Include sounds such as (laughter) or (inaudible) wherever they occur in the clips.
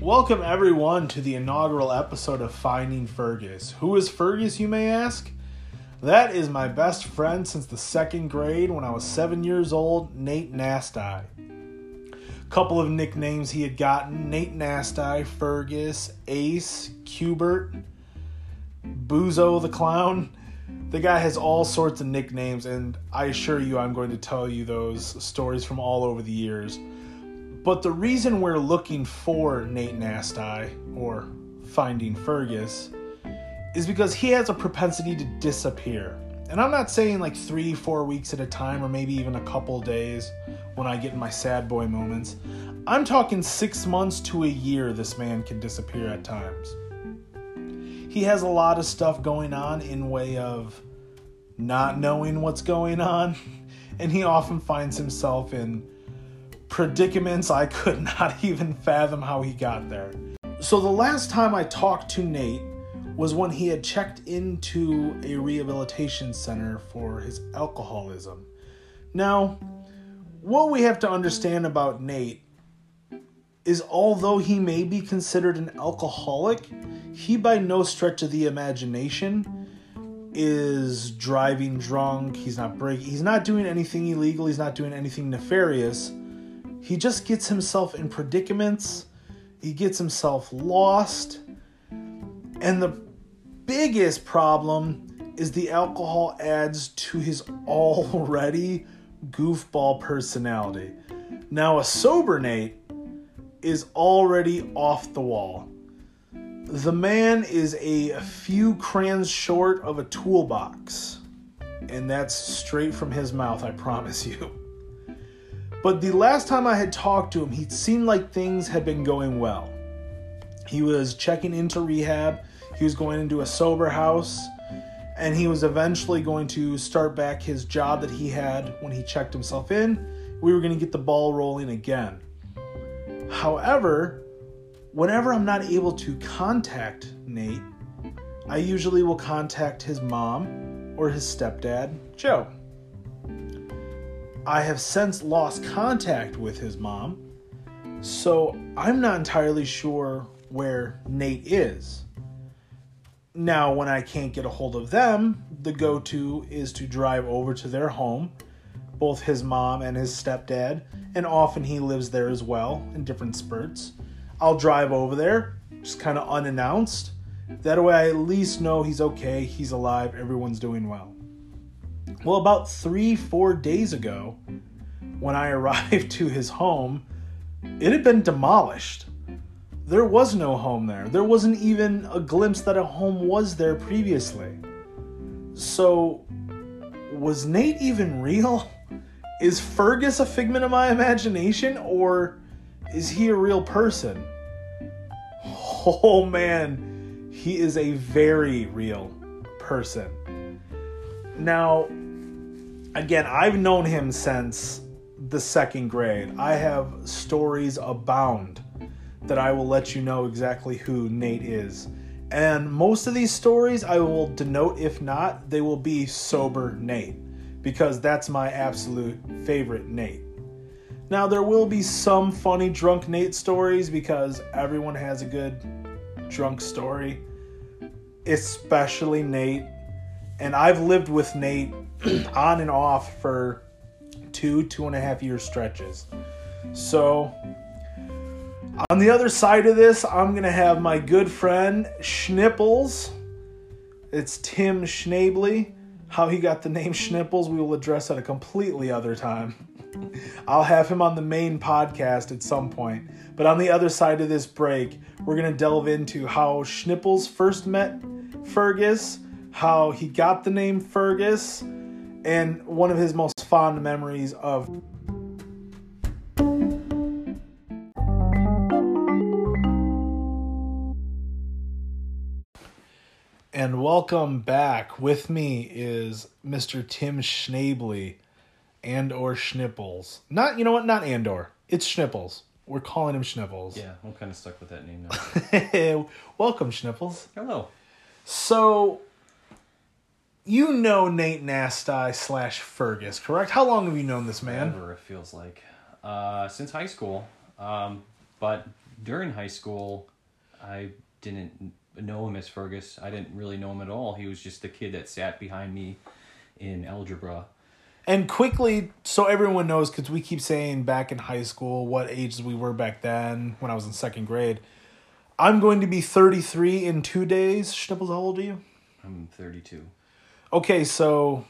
Welcome, everyone, to the inaugural episode of Finding Fergus. Who is Fergus, you may ask? That is my best friend since the second grade when I was seven years old, Nate Nasty. Couple of nicknames he had gotten Nate Nasty, Fergus, Ace, Cubert, Buzo the Clown. The guy has all sorts of nicknames, and I assure you, I'm going to tell you those stories from all over the years. But the reason we're looking for Nate Nasty or finding Fergus is because he has a propensity to disappear. And I'm not saying like three, four weeks at a time, or maybe even a couple days when I get in my sad boy moments. I'm talking six months to a year, this man can disappear at times. He has a lot of stuff going on in way of not knowing what's going on, (laughs) and he often finds himself in predicaments I could (laughs) not even fathom how he got there. So the last time I talked to Nate was when he had checked into a rehabilitation center for his alcoholism. Now, what we have to understand about Nate is although he may be considered an alcoholic, he by no stretch of the imagination is driving drunk. He's not breaking. He's not doing anything illegal. He's not doing anything nefarious. He just gets himself in predicaments. He gets himself lost. And the biggest problem is the alcohol adds to his already goofball personality. Now, a sober Nate is already off the wall. The man is a few crayons short of a toolbox. And that's straight from his mouth, I promise you. (laughs) But the last time I had talked to him, he seemed like things had been going well. He was checking into rehab, he was going into a sober house, and he was eventually going to start back his job that he had when he checked himself in. We were going to get the ball rolling again. However, whenever I'm not able to contact Nate, I usually will contact his mom or his stepdad, Joe. I have since lost contact with his mom, so I'm not entirely sure where Nate is. Now, when I can't get a hold of them, the go to is to drive over to their home, both his mom and his stepdad, and often he lives there as well in different spurts. I'll drive over there, just kind of unannounced. That way, I at least know he's okay, he's alive, everyone's doing well. Well, about three, four days ago, when I (laughs) arrived to his home, it had been demolished. There was no home there. There wasn't even a glimpse that a home was there previously. So, was Nate even (laughs) real? Is Fergus a figment of my imagination, or is he a real person? Oh man, he is a very real person. Now, again, I've known him since the second grade. I have stories abound that I will let you know exactly who Nate is. And most of these stories I will denote, if not, they will be sober Nate, because that's my absolute favorite Nate. Now, there will be some funny drunk Nate stories because everyone has a good drunk story, especially Nate. And I've lived with Nate (clears throat) on and off for two, two and a half year stretches. So, on the other side of this, I'm going to have my good friend Schnipples. It's Tim Schnabley. How he got the name Schnipples, we will address at a completely other time. (laughs) I'll have him on the main podcast at some point. But on the other side of this break, we're going to delve into how Schnipples first met Fergus, how he got the name Fergus, and one of his most fond memories of and welcome back. With me is Mr. Tim Schnabley and or Schnipples. Not you know what? Not Andor. It's Schnipples. We're calling him Schnipples. Yeah, I'm kind of stuck with that name now. (laughs) (laughs) welcome, Schnipples. Hello. So you know Nate Nasty slash Fergus, correct? How long have you known this man? Whatever it feels like. Uh, since high school. Um, but during high school, I didn't know him as Fergus. I didn't really know him at all. He was just the kid that sat behind me in algebra. And quickly, so everyone knows, because we keep saying back in high school what ages we were back then when I was in second grade. I'm going to be 33 in two days. Schnipples, how old are you? I'm 32. Okay, so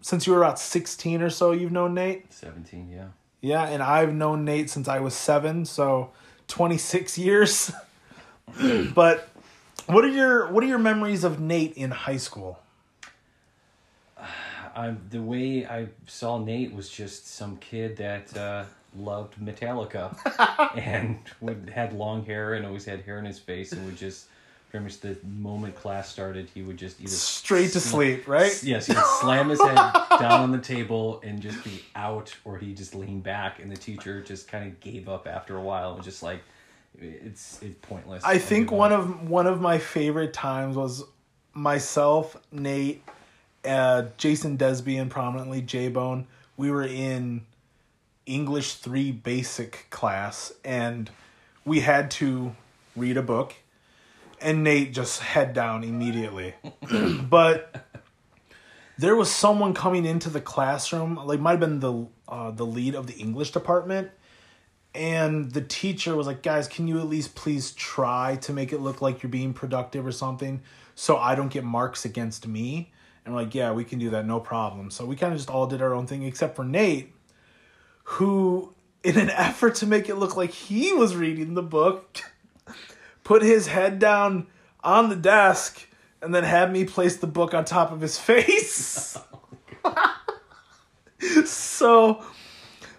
since you were about 16 or so, you've known Nate? 17, yeah. Yeah, and I've known Nate since I was seven, so 26 (laughs) years. (clears throat) but what are your what are your memories of Nate in high school? (sighs) I the way I saw Nate was just some kid that uh, loved Metallica (laughs) and would had long hair and always had hair in his face and would just pretty much the moment class started he would just either straight to sleep right? yes he would slam his head (laughs) down on the table and just be out or he just leaned back and the teacher just kind of gave up after a while and was just like it's it's pointless. I think one of one of my favorite times was myself nate uh, jason desby and prominently j-bone. We were in English 3 basic class and we had to read a book and Nate just head down immediately. but there was someone coming into the classroom, like might have been the uh, the lead of the English department, and the teacher was like, "Guys, can you at least please try to make it look like you're being productive or something, so I don't get marks against me?" And we're like, "Yeah, we can do that, no problem." So we kind of just all did our own thing, except for Nate who, in an (laughs) effort to make it look like he was reading the book, put his head down on the desk and then had me place the book on top of his (laughs) face. so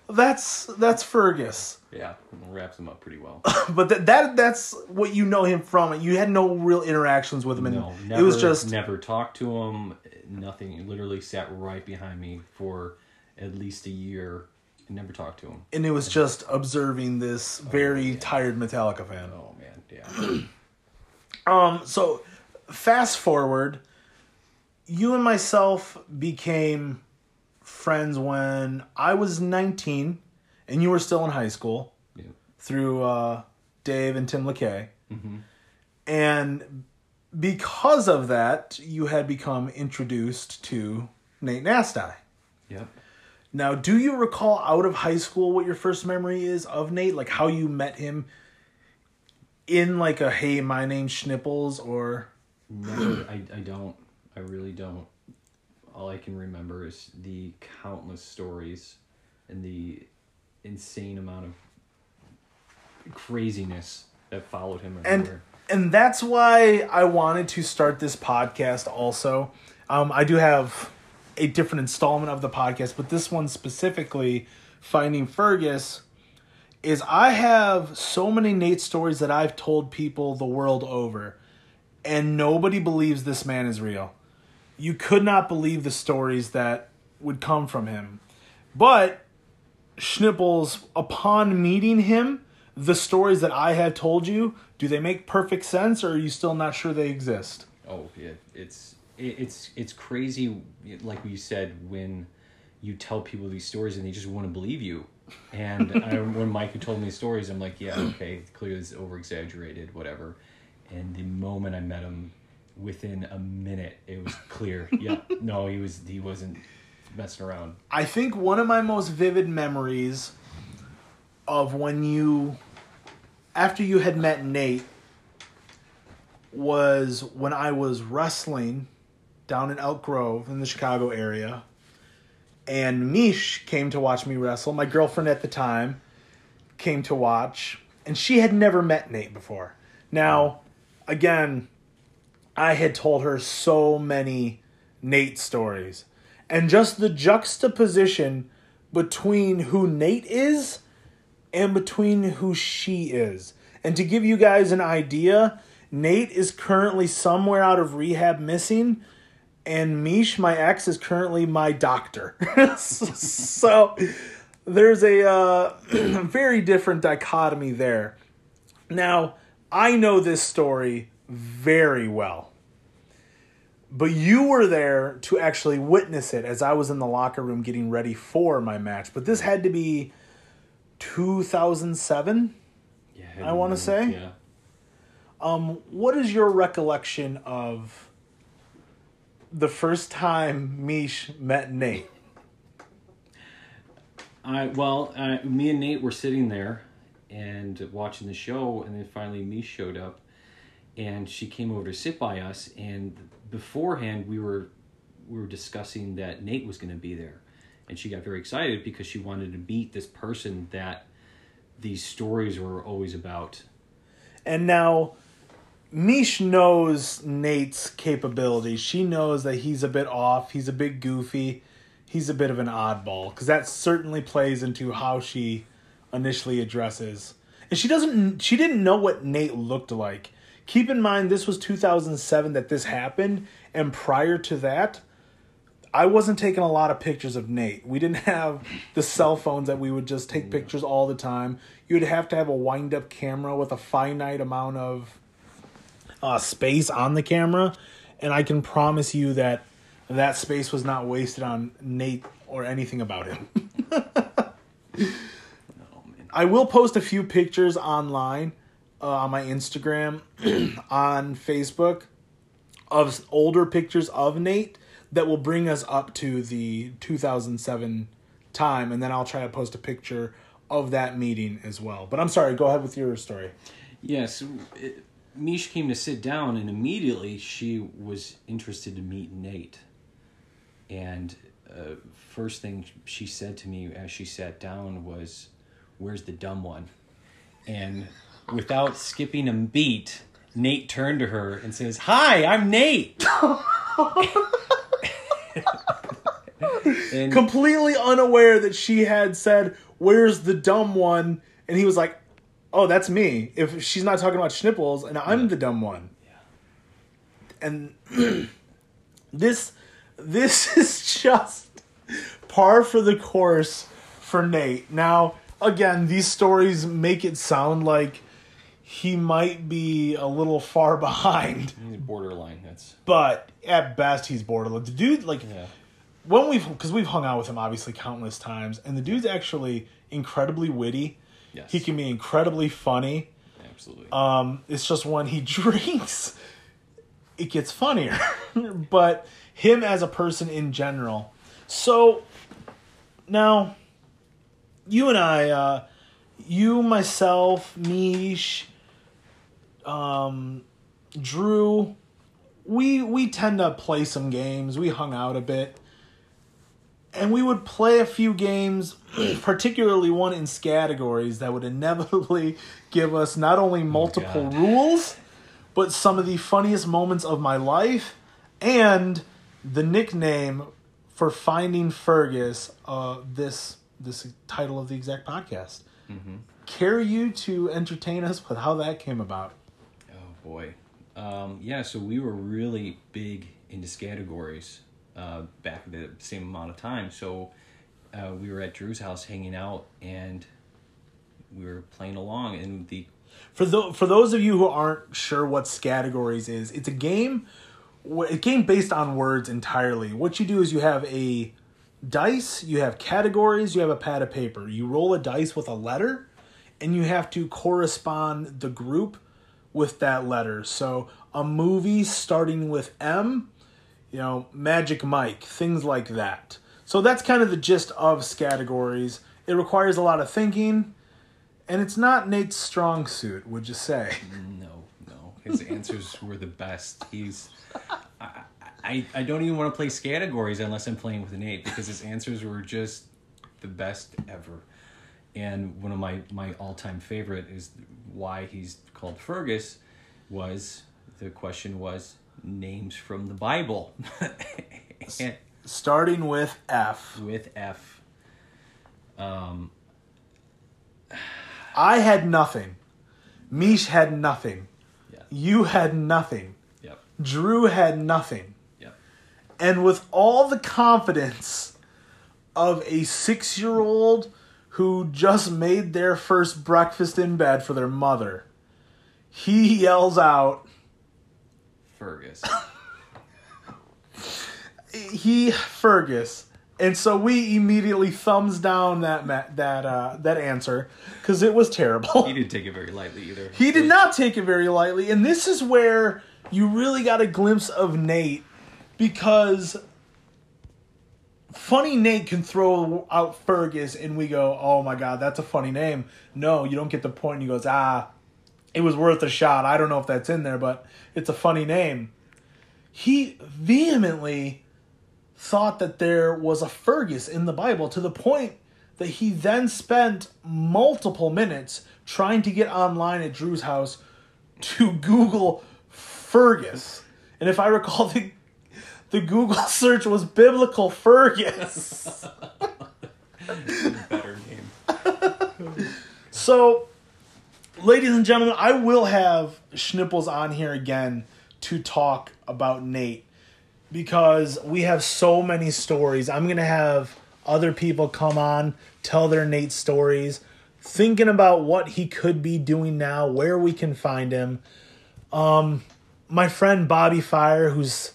that's that's Fergus. Yeah, wraps him up pretty well. (laughs) but that, that that's what you know him from. You had no real interactions with him, and no, never, it was just never talked to him. Nothing. He literally sat right behind me for at least a year I never talked to him. And it was just observing this very oh, tired Metallica fan. Oh man, yeah. (clears throat) um, so fast forward, you and myself became friends when I was 19 and you were still in high school yeah. through uh, Dave and Tim LeKay. Mm-hmm. And because of that, you had become introduced to Nate Nasty. Yep. Now, do you recall out of high school what your first memory is of Nate? Like how you met him in like a hey, my name's Schnipples or No, I, I don't. I really don't. All I can remember is the countless stories and the insane amount of craziness that followed him everywhere. And and that's why I wanted to start this podcast also. Um, I do have a different installment of the podcast, but this one specifically, Finding Fergus, is I have so many Nate stories that I've told people the world over, and nobody believes this man is real. You could not believe the stories that would come from him. But Schnipples, upon meeting him, the stories that I have told you, do they make perfect sense or are you still not sure they exist? Oh, yeah, it's it's it's crazy like you said when you tell people these stories and they just want to believe you. And I, (laughs) when mike told me stories i'm like yeah okay clearly it's over exaggerated whatever. And the moment i met him within a minute it was clear. (laughs) Yeah no he was he wasn't messing around. I think one of my most vivid memories of when you after you had met nate was when i was wrestling down in Elk Grove in the Chicago area. And Mish came to watch me wrestle. My girlfriend at the time came to watch, and she had never met Nate before. Now, again, I had told her so many Nate stories. And just the juxtaposition between who Nate is and between who she is. And to give you guys an idea, Nate is currently somewhere out of rehab missing, and Mish, my ex, is currently my doctor. (laughs) so there's a uh, (clears throat) very different dichotomy there. Now, I know this story very well, but you were there to actually witness it as I was in the locker room getting ready for my match. But this had to be 2007, Yeah, I wanna say? Yeah. Um, what is your recollection of the first time Mish met Nate? I well, uh, me and Nate were sitting there and watching the show, and then finally me showed up, and she came over to sit by us. And beforehand, we were we were discussing that Nate was going to be there, and she got very excited because she wanted to meet this person that these stories were always about. And now, Mish knows Nate's capabilities. She knows that he's a bit off. He's a bit goofy. He's a bit of an oddball because that certainly plays into how she initially addresses. And she doesn't. She didn't know what Nate looked like. Keep in mind, this was 2007 that this happened, and prior to that, I wasn't taking a lot of pictures of Nate. We didn't have the cell phones that we would just take pictures all the time. You'd have to have a wind up camera with a finite amount of uh, space on the camera. And I can promise you that that space was not wasted on Nate or anything about him. (laughs) Oh I will post a few pictures online uh, on my Instagram, (clears throat) on Facebook, of older pictures of Nate that will bring us up to the 2007 time, and then I'll try to post a picture of that meeting as well. But I'm sorry, go ahead with your story. yes. It, Mish came to sit down, and immediately she was interested to meet Nate. And uh, first thing she said to me as she sat down was, "Where's the dumb one?" And without skipping a beat, Nate turned to her and says, "Hi, I'm Nate." (laughs) and Completely unaware that she had said, Where's the dumb one? And he was like, Oh, that's me. If she's not talking about Schnipples, and I'm Yeah. the dumb one. Yeah. And (clears throat) this this (laughs) is just par for the course for Nate. Now, again, these stories make it sound like he might be a little far (laughs) behind, he's borderline. That's but at best he's borderline. The dude like yeah. when we've because we've hung out with him obviously countless times, and the dude's actually incredibly witty. Yes. He can be incredibly funny. Absolutely. Um, it's just when he (laughs) drinks, it gets funnier. (laughs) but him as a person in general. So now, you and I, uh, you, myself, Mish, um, Drew, we we tend to play some games. We hung out a bit. And we would play a few games, (clears throat) particularly one in categories that would inevitably give us not only multiple God. rules, but some of the funniest moments of my life and the nickname for finding Fergus, uh, this this title of the exact podcast. Care you to entertain us with how that came about? Oh boy. Um, yeah, so we were really big into categories uh, back the same amount of time. So uh, we were at Drew's house hanging out and we were playing along and the For tho- for those of you who aren't sure what categories is, it's a game a game based on words entirely. What you do is you have a dice, you have categories, you have a pad of paper. You roll a dice with a letter and you have to correspond the group with that letter. So a movie starting with M, you know, Magic Mike, things like that. So that's kind of the gist of categories. It requires a lot of thinking, and it's not Nate's strong suit, would you say? no, no, his answers (laughs) were the best. He's I, I I don't even want to play categories unless I'm playing with Nate because his answers were just the best ever. And one of my my all time favorite is why he's called Fergus was the question was names from the Bible. and (laughs) Starting with F. with F. Um I had nothing. Mish had nothing. yeah. You had nothing. Yep. Drew had nothing. Yep. And with all the confidence of a six year old who just made their first breakfast in bed for their mother, he yells out, Fergus. he, Fergus, And so we immediately thumbs down that ma- that uh, that answer because it was terrible. He didn't take it very lightly either. He did not take it very lightly, and this is where you really got a glimpse of Nate because funny Nate can throw out Fergus, and we go, "Oh my god, that's a funny name." No, you don't get the point. And he goes, "Ah, it was worth a shot. I don't know if that's in there, but it's a funny name." He vehemently thought that there was a Fergus in the Bible to the point that he then spent multiple minutes trying to get online at Drew's house to Google Fergus. And if I recall, the, the Google search was biblical Fergus. (laughs) Better name. so, ladies and gentlemen, I will have Schnipples on here again to talk about Nate because we have so many stories. I'm going to have other people come on, tell their Nate stories, thinking about what he could be doing now, where we can find him. Um, my friend Bobby Fire, who's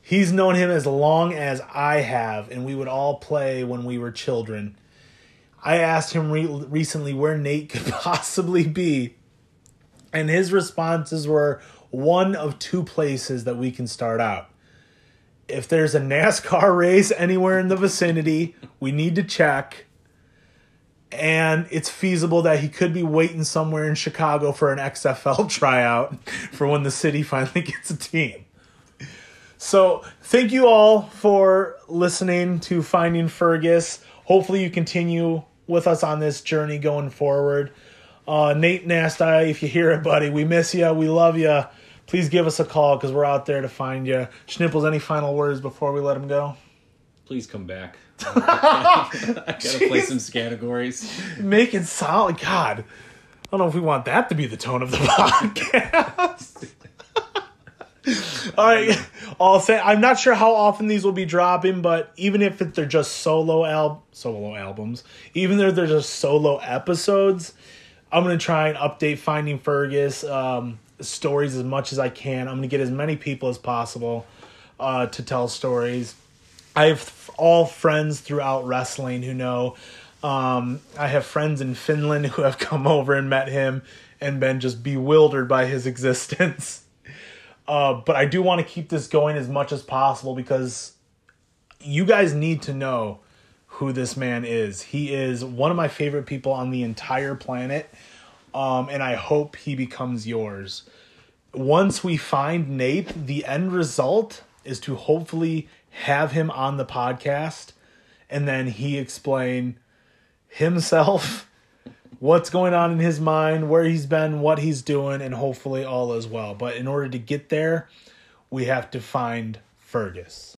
he's known him as long as I have, and we would all play when we were children. I asked him re- recently where Nate could (laughs) possibly be, and his responses were one of two places that we can start out. If there's a NASCAR (laughs) race anywhere in the vicinity, we need to check. And it's feasible that he could be waiting somewhere in Chicago for an XFL (laughs) tryout for when the city finally gets a team. So, thank you all for listening to Finding Fergus. Hopefully, you continue with us on this journey going forward. Uh, Nate Nasty, if you hear it, buddy, we miss you. We love you. Please give us a call because we're out there to find you. Schnipples, any final words before we let him go? Please come back. (laughs) (laughs) I gotta play some categories. Make it solid. God, I don't know if we want that to be the tone of the (laughs) podcast. All right, I'll say I'm not sure how often these will be dropping, but even if they're just solo al solo albums, even though they're just solo episodes, I'm gonna try and update Finding Fergus um, stories as much as I can. I'm gonna get as many people as possible uh, to tell stories. I have all friends throughout wrestling who know. Um, I have friends in Finland who have (laughs) come over and met him and been just bewildered by his existence. Uh, but I do want to keep this going as much as possible because you guys need to know who this man is. He is one of my favorite people on the entire planet, um, and I hope he becomes yours. Once we find Nate, the end result is to hopefully have him on the podcast and then he explain himself what's going on in his mind, where he's been, what he's doing, and hopefully all is well. But in order to get there, we have to find Fergus.